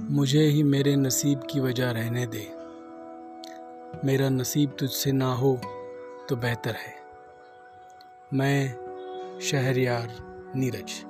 मुझे ही मेरे नसीब की वजह रहने दे। मेरा नसीब तुझसे ना हो तो बेहतर है। मैं शहरयार नीरज।